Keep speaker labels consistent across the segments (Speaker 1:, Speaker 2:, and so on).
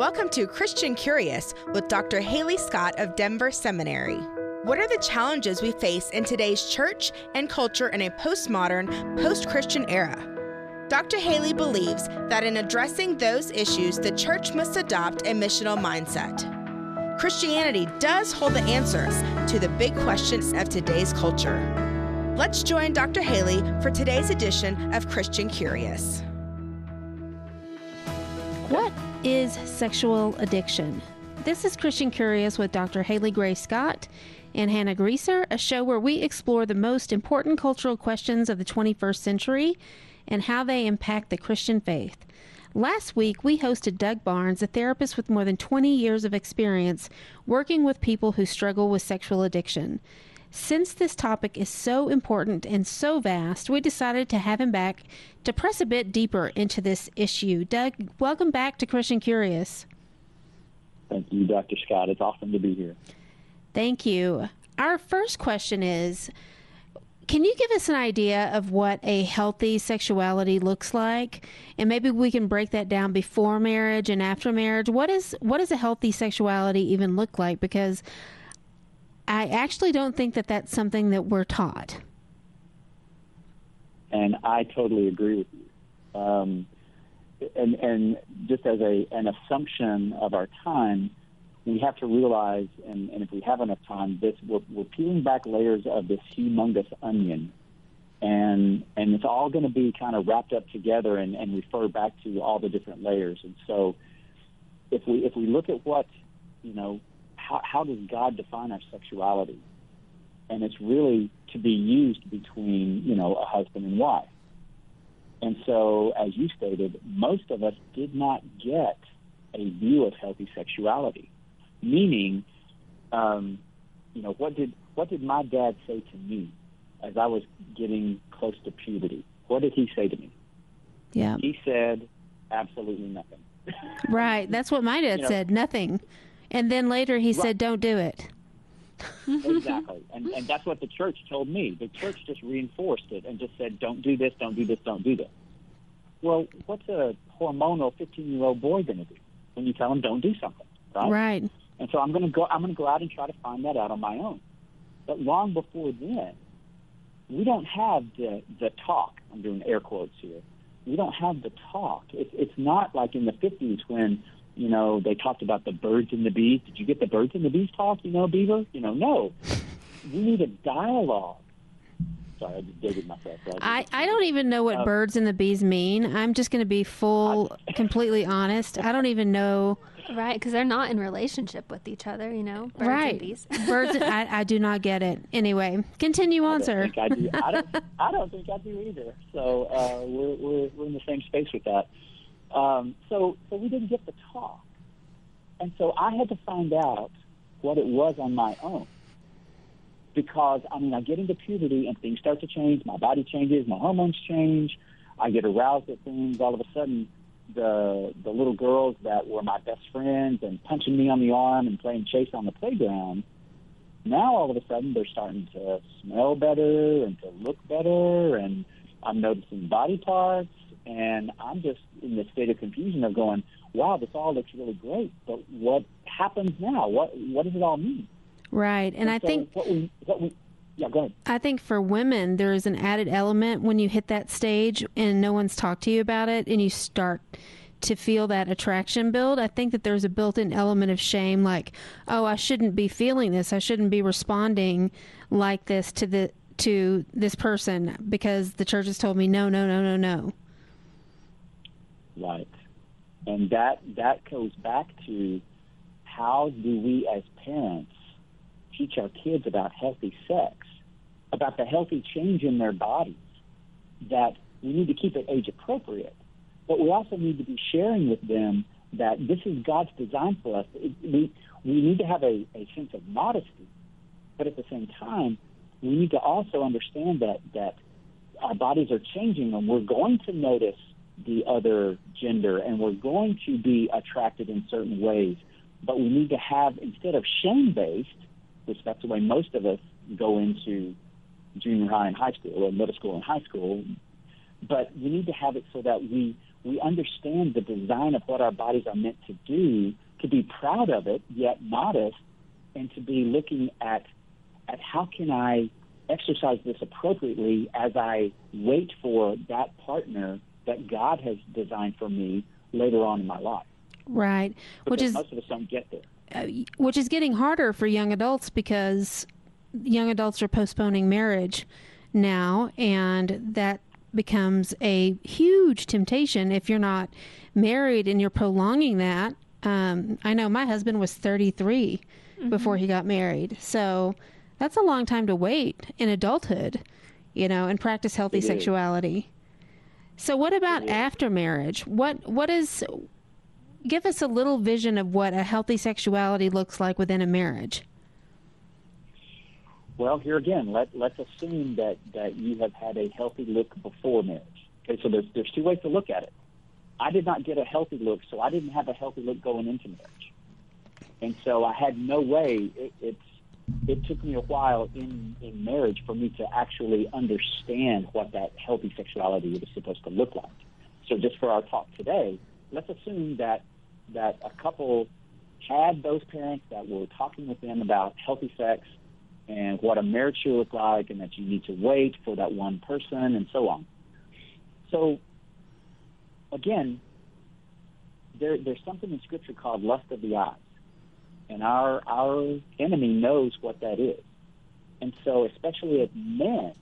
Speaker 1: Welcome to Christian Curious with Dr. Halee Scott of Denver Seminary. What are the challenges we face in today's church and culture in a postmodern, post Christian era? Dr. Halee believes that in addressing those issues, the church must adopt a missional mindset. Christianity does hold the answers to the big questions of today's culture. Let's join Dr. Halee for today's edition of Christian Curious.
Speaker 2: What is sexual addiction? This is Christian Curious with Dr. Halee Gray Scott and Hannah Greaser, a show where we explore the most important cultural questions of the 21st century and how they impact the Christian faith. Last week, we hosted Doug Barnes, a therapist with more than 20 years of experience working with people who struggle with sexual addiction. Since this topic is so important and so vast, we decided to have him back to press a bit deeper into this issue. Doug, welcome back to Christian Curious.
Speaker 3: Thank you, Dr. Scott. It's awesome to be here.
Speaker 2: Thank you. Our first question is Can you give us an idea of what a healthy sexuality looks like? And maybe we can break that down before marriage and after marriage. What is what does a healthy sexuality even look like? Because I actually don't think that that's something that we're taught.
Speaker 3: And I totally agree with you. Um, and, and just as a, an assumption of our time, we have to realize, and, and if we have enough time, this we're, we're peeling back layers of this humongous onion, and and it's all going to be kind of wrapped up together and, and refer back to all the different layers. And so, if we if we look at what you know how, how does God define our sexuality? And it's really to be used between, you know, a husband and wife. And so, as you stated, most of us did not get a view of healthy sexuality. Meaning, um, you know, what did what did my dad say to me as I was getting close to puberty? What did he say to me?
Speaker 2: Yeah.
Speaker 3: He said absolutely nothing.
Speaker 2: right. That's what my dad you know, said. Nothing. And then later he right. said, "Don't do it."
Speaker 3: exactly, and and that's what the church told me. The church just reinforced it and just said, "Don't do this, don't do this, don't do this." Well, what's a hormonal fifteen-year-old boy going to do when you tell him don't do something, right?
Speaker 2: Right.
Speaker 3: And so I'm going to go. I'm going to go out and try to find that out on my own. But long before then, we don't have the the talk. I'm doing air quotes here. We don't have the talk. It's it's not like in the 50s when you know, they talked about the birds and the bees. Did you get the birds and the bees talk? You know, Beaver. You know, no. We need a dialogue. Sorry, I just dated myself.
Speaker 2: I, I don't even know what uh, birds and the bees mean. I'm just going to be full, I, completely honest. I don't even know.
Speaker 4: Right, because they're not in relationship with each other, you know.
Speaker 2: Birds right.
Speaker 4: And bees.
Speaker 2: birds. I, I do not get it. Anyway, continue on,
Speaker 3: I
Speaker 2: sir.
Speaker 3: I, do. I, don't, I don't think I do either. So uh, we're, we're, we're in the same space with that. Um, so, so we didn't get the talk. And so I had to find out what it was on my own. Because, I mean, I get into puberty and things start to change. My body changes, my hormones change. I get aroused at things. All of a sudden, the the little girls that were my best friends and punching me on the arm and playing chase on the playground, now all of a sudden they're starting to smell better and to look better, and I'm noticing body parts and I'm just in this state of confusion of going, wow, this all looks really great, but what happens now? What what does it all mean?
Speaker 2: Right, and, and I
Speaker 3: so
Speaker 2: think
Speaker 3: what we what we yeah, go ahead.
Speaker 2: I think for women there is an added element when you hit that stage and no one's talked to you about it, and you start to feel that attraction build. I think that there's a built-in element of shame, like, oh, I shouldn't be feeling this. I shouldn't be responding like this to the to this person because the church has told me no, no, no, no, no.
Speaker 3: Right. And that that goes back to how do we as parents teach our kids about healthy sex, about the healthy change in their bodies, that we need to keep it age appropriate, but we also need to be sharing with them that this is God's design for us. It, we, we need to have a, a sense of modesty, but at the same time, we need to also understand that, that our bodies are changing and we're going to notice the other gender, and we're going to be attracted in certain ways. But we need to have, instead of shame based, which that's the way most of us go into junior high and high school, or middle school and high school, but we need to have it so that we we understand the design of what our bodies are meant to do, to be proud of it, yet modest, and to be looking at at how can I exercise this appropriately as I wait for that partner that God has designed for me later on in my life.
Speaker 2: Right, which is
Speaker 3: most of us don't get there.
Speaker 2: Uh, which is getting harder for young adults because young adults are postponing marriage now, and that becomes a huge temptation if you're not married and you're prolonging that. Um, I know my husband was 33 mm-hmm. before he got married, so that's a long time to wait in adulthood, you know, and practice healthy it sexuality. Is. So, what about after marriage? What what is give us a little vision of what a healthy sexuality looks like within a marriage.
Speaker 3: Well, here again, let, let's assume that, that you have had a healthy look before marriage. Okay, so there's, there's two ways to look at it. I did not get a healthy look, so I didn't have a healthy look going into marriage. And so I had no way, it, it's, it took me a while in, in marriage for me to actually understand what that healthy sexuality was supposed to look like. So just for our talk today, let's assume that that a couple had those parents that were talking with them about healthy sex and what a marriage should look like, and that you need to wait for that one person, and so on. So, again, there, there's something in Scripture called lust of the eyes, and our our enemy knows what that is. And so, especially as men,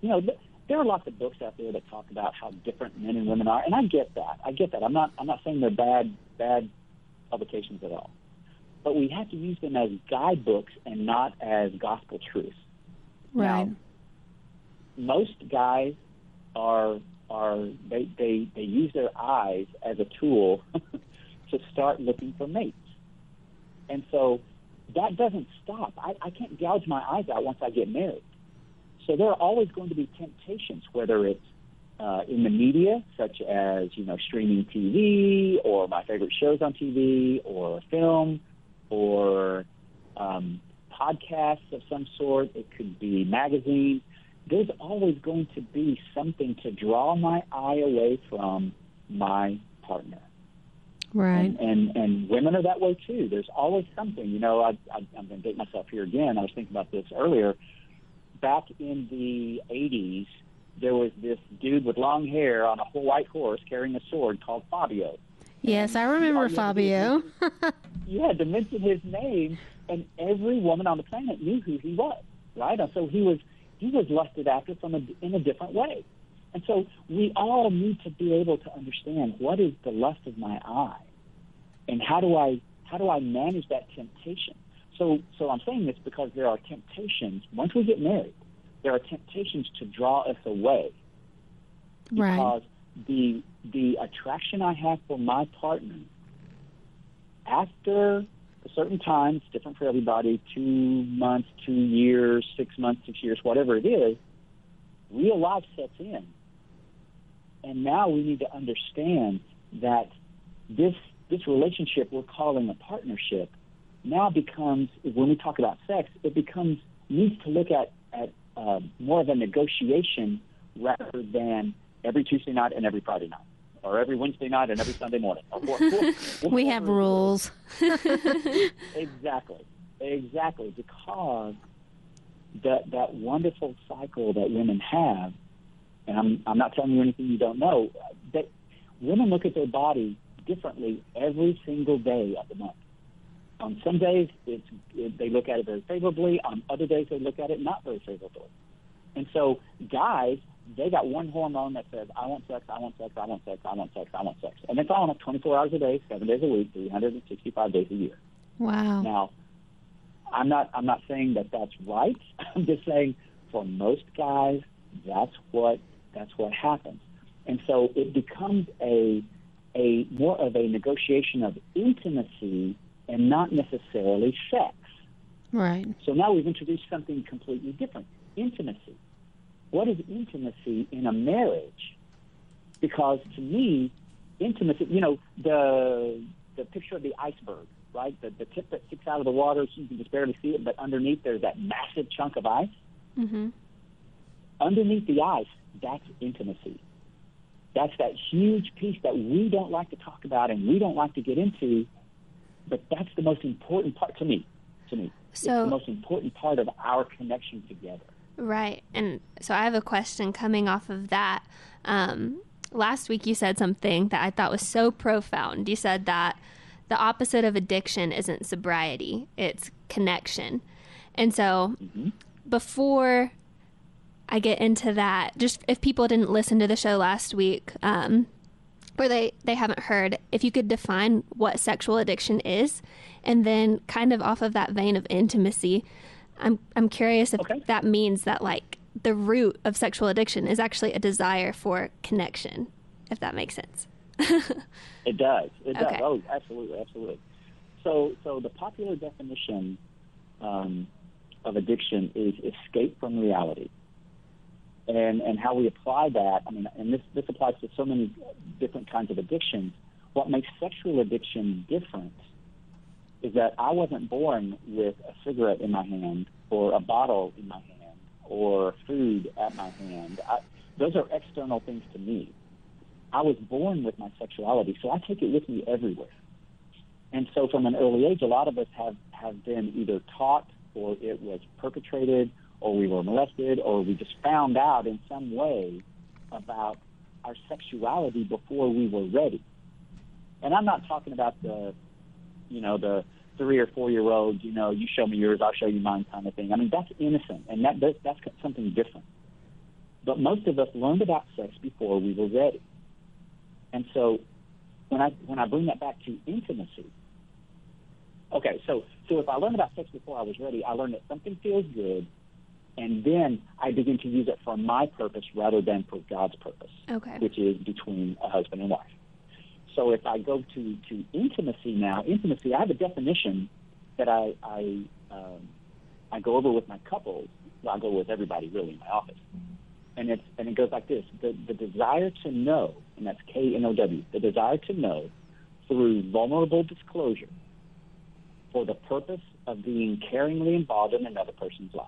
Speaker 3: you know, there are lots of books out there that talk about how different men and women are, and I get that. I get that. I'm not I'm not saying they're bad bad publications at all, but we have to use them as guidebooks and not as gospel truths.
Speaker 2: Right.
Speaker 3: Now, most guys are are they they they use their eyes as a tool to start looking for mates, and so that doesn't stop. I, I can't gouge my eyes out once I get married. So there are always going to be temptations, whether it's uh, in the media, such as you know streaming TV or my favorite shows on TV or film or um, podcasts of some sort. It could be magazines. There's always going to be something to draw my eye away from my partner.
Speaker 2: Right.
Speaker 3: And, and and women are that way too. There's always something. You know, I, I, I'm going to date myself here again. I was thinking about this earlier back in the 80s, there was this dude with long hair on a white horse carrying a sword called Fabio.
Speaker 2: Yes, I remember Fabio.
Speaker 3: you had to mention his name, and every woman on the planet knew who he was, right? And so he was he was lusted after from a, in a different way. And so we all need to be able to understand what is the lust of my eye, and how do I how do I manage that temptation? So, so I'm saying this because there are temptations. Once we get married, there are temptations to draw us away. Because
Speaker 2: right.
Speaker 3: the the attraction I have for my partner after a certain time, it's different for everybody, two months, two years, six months, six years, whatever it is, real life sets in. And now we need to understand that this this relationship we're calling a partnership now becomes, when we talk about sex, it becomes, needs to look at, at uh, more of a negotiation rather than every Tuesday night and every Friday night, or every Wednesday night and every Sunday morning.
Speaker 2: we have rules.
Speaker 3: exactly, exactly, because that that wonderful cycle that women have, and I'm I'm not telling you anything you don't know. That women look at their body differently every single day of the month. On some days, it's, it, they look at it very favorably. On other days, they look at it not very favorably. And so, guys, they got one hormone that says, I want sex, I want sex, I want sex, I want sex, I want sex. And it's on 24 hours a day, seven days a week, 365 days a year.
Speaker 2: Wow.
Speaker 3: Now, I'm not, I'm not saying that that's right. I'm just saying for most guys, that's what, that's what happens. And so it becomes a, a more of a negotiation of intimacy and not necessarily sex.
Speaker 2: Right.
Speaker 3: So now we've introduced something completely different intimacy. What is intimacy in a marriage? Because to me, intimacy, you know, the, the picture of the iceberg, right? The, the tip that sticks out of the water, so you can just barely see it, but underneath there's that massive chunk of ice.
Speaker 2: Mm-hmm.
Speaker 3: Underneath the ice, that's intimacy. That's that huge piece that we don't like to talk about and we don't like to get into, but that's the most important part to me. To me,
Speaker 4: So-
Speaker 3: it's the most important part of our connection together.
Speaker 4: Right. And so I have a question coming off of that. Um, last week you said something that I thought was so profound. You said that the opposite of addiction isn't sobriety, it's connection. And so before I get into that, just if people didn't listen to the show last week, um, or they, they haven't heard, if you could define what sexual addiction is, and then kind of off of that vein of intimacy, I'm I'm curious if
Speaker 3: Okay.
Speaker 4: that means that like the root of sexual addiction is actually a desire for connection, if that makes sense.
Speaker 3: It does. It does.
Speaker 4: Okay.
Speaker 3: Oh, absolutely, absolutely. So, so the popular definition um, of addiction is escape from reality, and and how we apply that. I mean, and this this applies to so many different kinds of addictions. What makes sexual addiction different is that I wasn't born with a cigarette in my hand or a bottle in my hand or food at my hand. I, those are external things to me. I was born with my sexuality, so I take it with me everywhere. And so from an early age, a lot of us have, have been either taught or it was perpetrated or we were molested or we just found out in some way about our sexuality before we were ready. And I'm not talking about the, you know, the three or four year old, you know, you show me yours, I'll show you mine kind of thing. I mean, that's innocent and that, that's, that's something different. But most of us learned about sex before we were ready. And so when I when I bring that back to intimacy, okay, so so if I learned about sex before I was ready, I learned that something feels good, and then I begin to use it for my purpose rather than for God's purpose,
Speaker 4: Okay.
Speaker 3: which is between a husband and wife. So if I go to to intimacy now, intimacy, I have a definition that I I um, I go over with my couples. Well, I go with everybody really in my office and it's and it goes like this: the the desire to know, and that's K N O W, the desire to know through vulnerable disclosure for the purpose of being caringly involved in another person's life.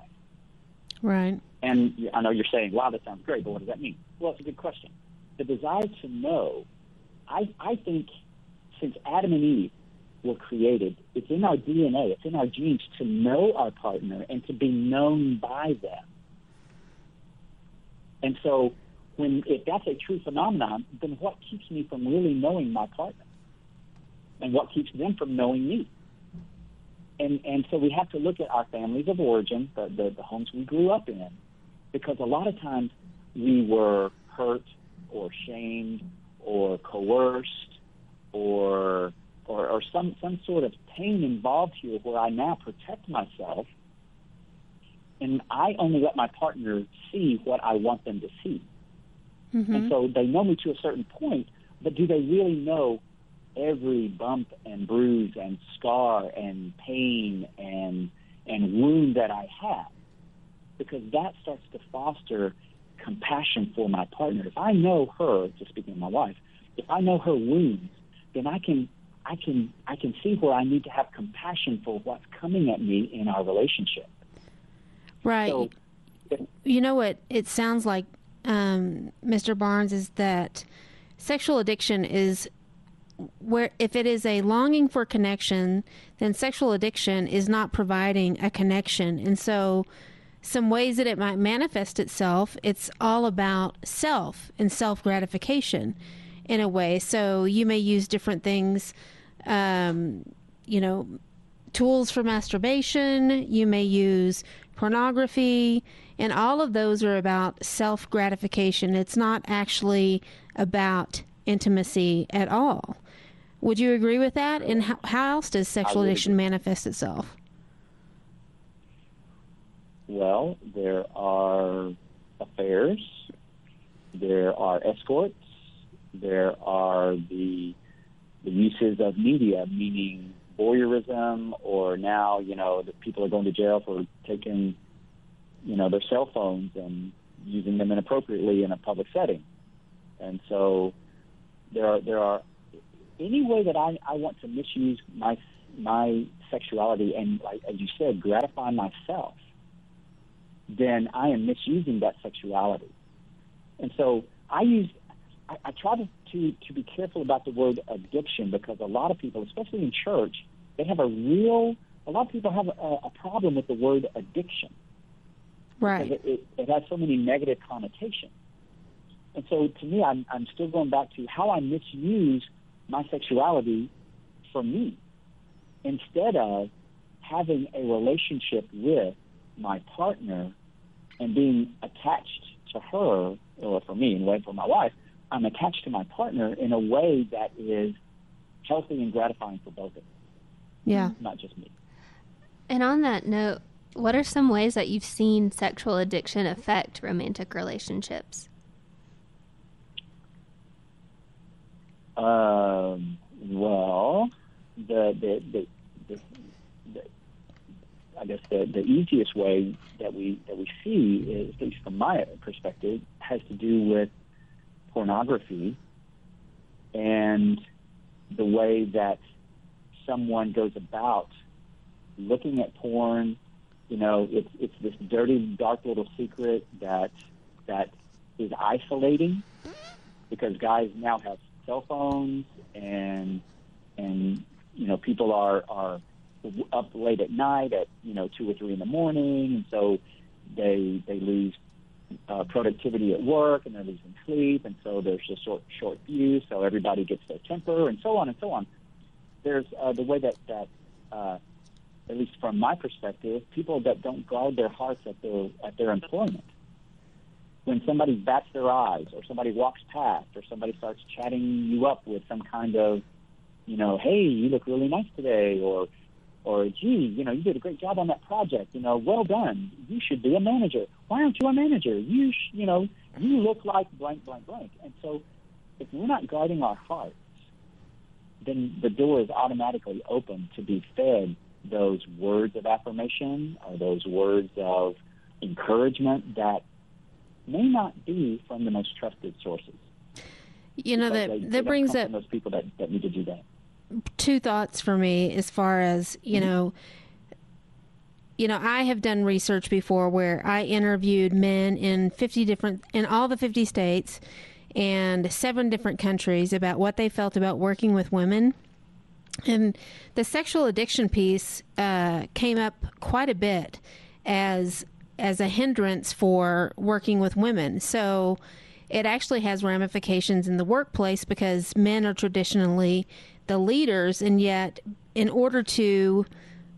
Speaker 2: Right.
Speaker 3: And I know you're saying, "Wow, that sounds great," but what does that mean? Well, it's a good question. The desire to know, I I think, since Adam and Eve were created, it's in our DNA, it's in our genes to know our partner and to be known by them. And so, when if that's a true phenomenon, then what keeps me from really knowing my partner, and what keeps them from knowing me? And and so we have to look at our families of origin, the the, the homes we grew up in, because a lot of times we were hurt or shamed or coerced or or, or some some sort of pain involved here where I now protect myself and I only let my partner see what I want them to see. Mm-hmm. And so they know me to a certain point, but do they really know every bump and bruise and scar and pain and and wound that I have? Because that starts to foster compassion for my partner. If I know her, just speaking of my wife, if I know her wounds, then I can I can I can see where I need to have compassion for what's coming at me in our relationship.
Speaker 2: Right.
Speaker 3: So
Speaker 2: you know what it sounds like, um, Mr. Barnes, is that sexual addiction is where if it is a longing for connection, then sexual addiction is not providing a connection. And so, some ways that it might manifest itself, it's all about self and self gratification in a way. So, you may use different things, um, you know, tools for masturbation, you may use pornography, and all of those are about self gratification. It's not actually about intimacy at all. Would you agree with that? And how, how else does sexual addiction manifest itself?
Speaker 3: Well, there are affairs, there are escorts, there are the the uses of media, meaning voyeurism, or now you know that people are going to jail for taking you know their cell phones and using them inappropriately in a public setting, and so there are there are any way that I, I want to misuse my my sexuality and like as you said gratify myself then I am misusing that sexuality. And so I use I, I try to, to to be careful about the word addiction because a lot of people, especially in church, they have a real a lot of people have a, a problem with the word addiction.
Speaker 2: Right.
Speaker 3: It, it, it has so many negative connotations. And so to me, I'm, I'm still going back to how I misuse my sexuality for me instead of having a relationship with my partner and being attached to her, or for me, anyway, for my wife, I'm attached to my partner in a way that is healthy and gratifying for both of us.
Speaker 2: Yeah.
Speaker 3: Not just me.
Speaker 4: And on that note, what are some ways that you've seen sexual addiction affect romantic relationships?
Speaker 3: Um, well, the, the, the, the, I guess the, the easiest way that we that we see, is, at least from my perspective, has to do with pornography and the way that someone goes about looking at porn. You know, it's it's this dirty, dark little secret that that is isolating because guys now have cell phones and and you know people are are up late at night at you know two or three in the morning. And so they they lose uh, productivity at work and they're losing sleep. And so there's a short short fuse so everybody gets their temper and so on and so on. There's uh, the way that that uh, at least from my perspective people that don't guard their hearts at their at their employment when somebody bats their eyes or somebody walks past or somebody starts chatting you up with some kind of, you know, hey, you look really nice today or or gee, you know, you did a great job on that project, you know, well done. You should be a manager. Why aren't you a manager? You sh- you know, you look like blank blank blank. And so if we're not guarding our hearts, then the door is automatically open to be fed those words of affirmation or those words of encouragement that may not be from the most trusted sources.
Speaker 2: You know that
Speaker 3: they,
Speaker 2: that
Speaker 3: they
Speaker 2: brings
Speaker 3: up those people that, that need to do that.
Speaker 2: two thoughts for me as far as you know you know i have done research before where i interviewed men in 50 different in all the 50 states and seven different countries about what they felt about working with women and the sexual addiction piece uh, came up quite a bit as as a hindrance for working with women so it actually has ramifications in the workplace because men are traditionally the leaders, and yet, in order to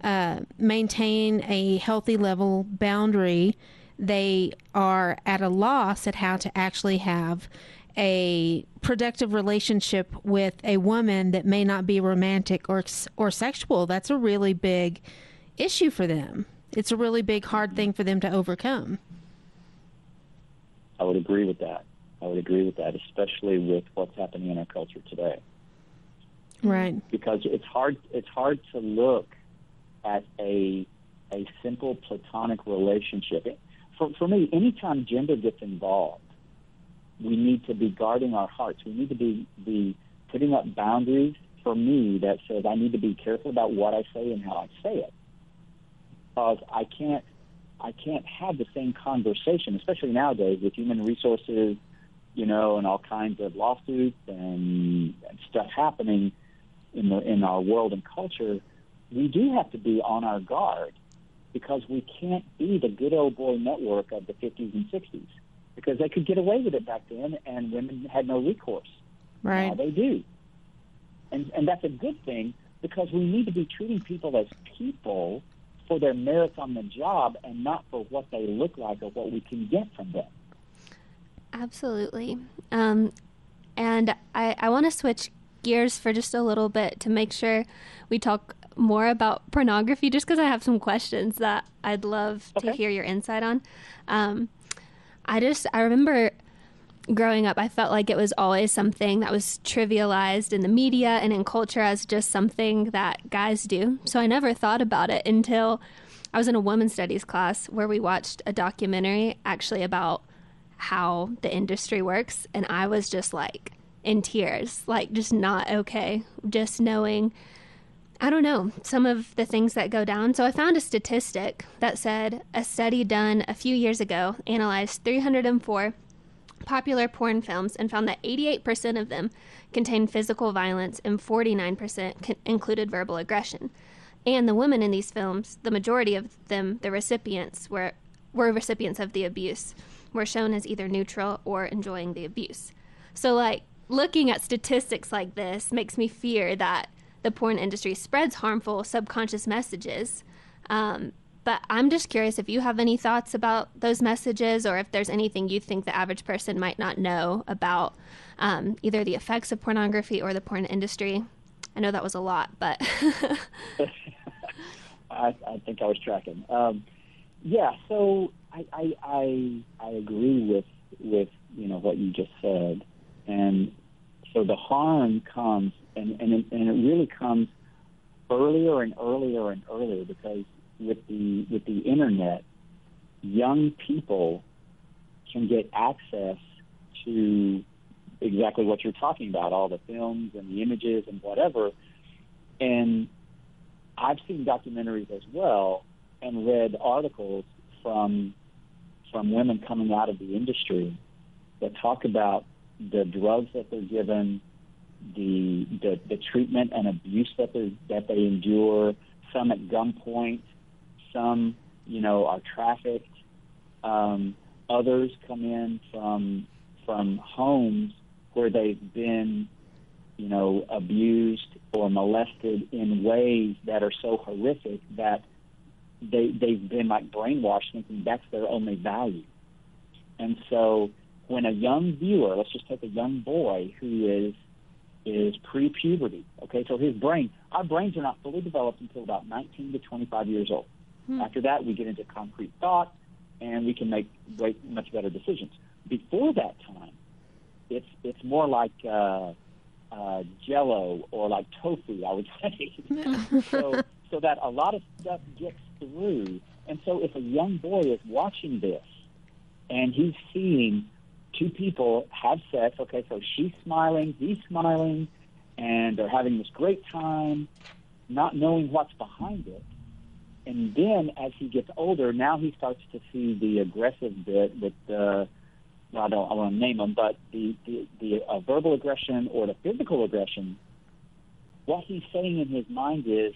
Speaker 2: uh, maintain a healthy level boundary, they are at a loss at how to actually have a productive relationship with a woman that may not be romantic or or sexual. That's a really big issue for them. It's a really big hard thing for them to overcome.
Speaker 3: I would agree with that. I would agree with that, especially with what's happening in our culture today.
Speaker 2: Right.
Speaker 3: Because it's hard. It's hard to look at a a simple platonic relationship. For for me, anytime gender gets involved, we need to be guarding our hearts. We need to be be putting up boundaries. For me, that says I need to be careful about what I say and how I say it, because I can't I can't have the same conversation, especially nowadays with human resources you know, and all kinds of lawsuits and, and stuff happening in the in our world and culture, we do have to be on our guard because we can't be the good old boy network of the 50s and 60s because they could get away with it back then and women had no recourse.
Speaker 2: Right.
Speaker 3: Now they do. And and that's a good thing because we need to be treating people as people for their merits on the job and not for what they look like or what we can get from them.
Speaker 4: Absolutely. Um, and I, I want to switch gears for just a little bit to make sure we talk more about pornography, just because I have some questions that I'd love
Speaker 3: Okay.
Speaker 4: to hear your insight on. Um, I just, I remember growing up, I felt like it was always something that was trivialized in the media and in culture as just something that guys do. So I never thought about it until I was in a women's studies class where we watched a documentary actually about how the industry works and I was just like in tears, like just not okay, just knowing I don't know, some of the things that go down. So I found a statistic that said a study done a few years ago analyzed 304 popular porn films and found that 88% of them contained physical violence and 49% included verbal aggression. And the women in these films, the majority of them, the recipients, were, were recipients of the abuse, were shown as either neutral or enjoying the abuse. So, like, looking at statistics like this makes me fear that the porn industry spreads harmful subconscious messages. Um, but I'm just curious if you have any thoughts about those messages or if there's anything you think the average person might not know about um, either the effects of pornography or the porn industry. I know that was a lot, but.
Speaker 3: I, I, think I was tracking. Um, yeah, so I, I, I, I agree with, with you know what you just said. And so the harm comes, and, and, it, and it really comes earlier and earlier and earlier because with the with the internet, young people can get access to exactly what you're talking about, all the films and the images and whatever. And I've seen documentaries as well and read articles from from women coming out of the industry that talk about the drugs that they're given, the the, the treatment and abuse that they that they endure, some at gunpoint, some, you know, are trafficked. Um, others come in from from homes where they've been, you know, abused or molested in ways that are so horrific that they they've been like brainwashed thinking that's their only value. And so when a young viewer, let's just take a young boy who is is pre-puberty, okay, so his brain, our brains are not fully developed until about 19 to 25 years old. Hmm. After that, we get into concrete thought, and we can make way, much better decisions. Before that time, it's it's more like uh, uh, Jello or like tofu, I would say. so so that a lot of stuff gets through. And so if a young boy is watching this and he's seeing two people have sex, okay, so she's smiling, he's smiling, and they're having this great time, not knowing what's behind it and then as he gets older, now he starts to see the aggressive bit with the well, I don't I want to name them, but the the, the uh, verbal aggression or the physical aggression. What he's saying in his mind is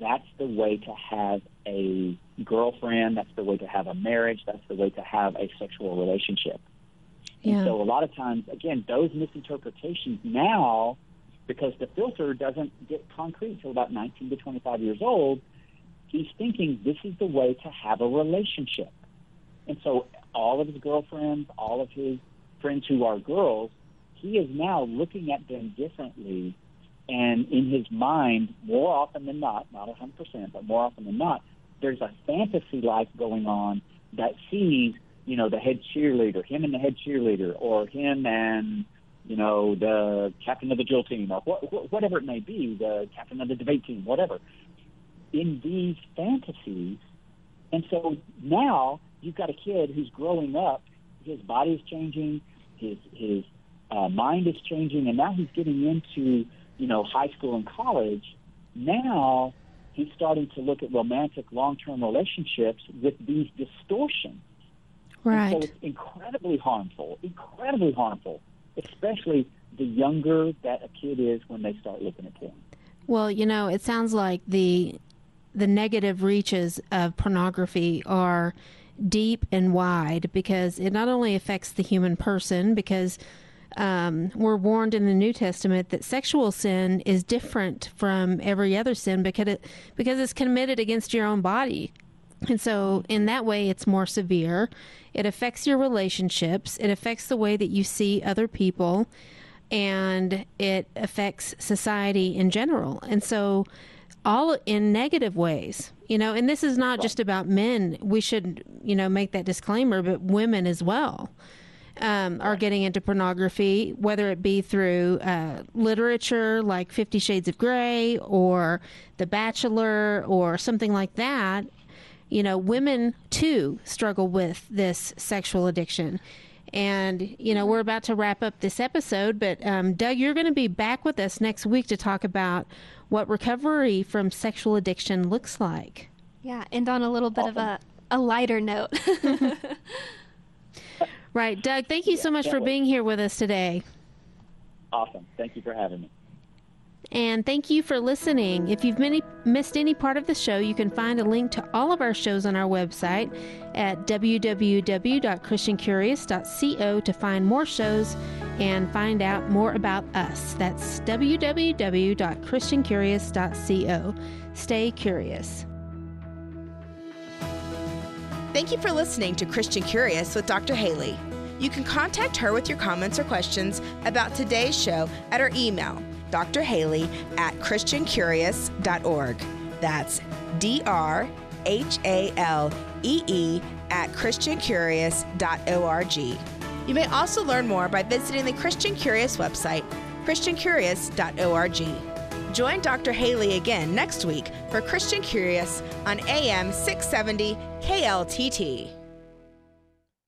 Speaker 3: that's the way to have a girlfriend. That's the way to have a marriage. That's the way to have a sexual relationship. Yeah. And so a lot of times, again, those misinterpretations now, because the filter doesn't get concrete until about 19 to 25 years old, he's thinking this is the way to have a relationship. And so all of his girlfriends, all of his friends who are girls, he is now looking at them differently. And in his mind, more often than not, not 100%, but more often than not, there's a fantasy life going on that sees, you know, the head cheerleader, him and the head cheerleader, or him and, you know, the captain of the drill team, or wh- whatever it may be, the captain of the debate team, whatever in these fantasies. And so now you've got a kid who's growing up, his body is changing, his his uh, mind is changing, and now he's getting into you know high school and college. Now he's starting to look at romantic long-term relationships with these distortions.
Speaker 2: Right.
Speaker 3: And so it's incredibly harmful, incredibly harmful, especially the younger that a kid is when they start looking at porn.
Speaker 2: Well, you know, it sounds like the the negative reaches of pornography are deep and wide because it not only affects the human person because um, we're warned in the New Testament that sexual sin is different from every other sin because it because it's committed against your own body. And so, in that way, it's more severe. It affects your relationships. It affects the way that you see other people, and it affects society in general. And so, all in negative ways you know and this is not just about men. We should you know make that disclaimer but women as well um, are getting into pornography whether it be through uh, literature like 50 shades of gray or the bachelor or something like that. You know women too struggle with this sexual addiction. And, you know, we're about to wrap up this episode, but um, Doug, you're going to be back with us next week to talk about what recovery from sexual addiction looks like.
Speaker 4: Yeah, and on a little bit awesome. of a, a lighter note.
Speaker 2: Right. Doug, thank you so much for being here with us today.
Speaker 3: Awesome. Thank you for having me.
Speaker 2: And thank you for listening. If you've many, missed any part of the show, you can find a link to all of our shows on our website at www.christiancurious.co to find more shows and find out more about us. That's www.christiancurious.co. Stay curious.
Speaker 1: Thank you for listening to Christian Curious with Dr. Halee. You can contact her with your comments or questions about today's show at her email, drhalee at christiancurious.org. That's D R H A L E E at christiancurious.org. You may also learn more by visiting the Christian Curious website, christiancurious.org. Join Dr. Halee again next week for Christian Curious on AM 670 KLTT.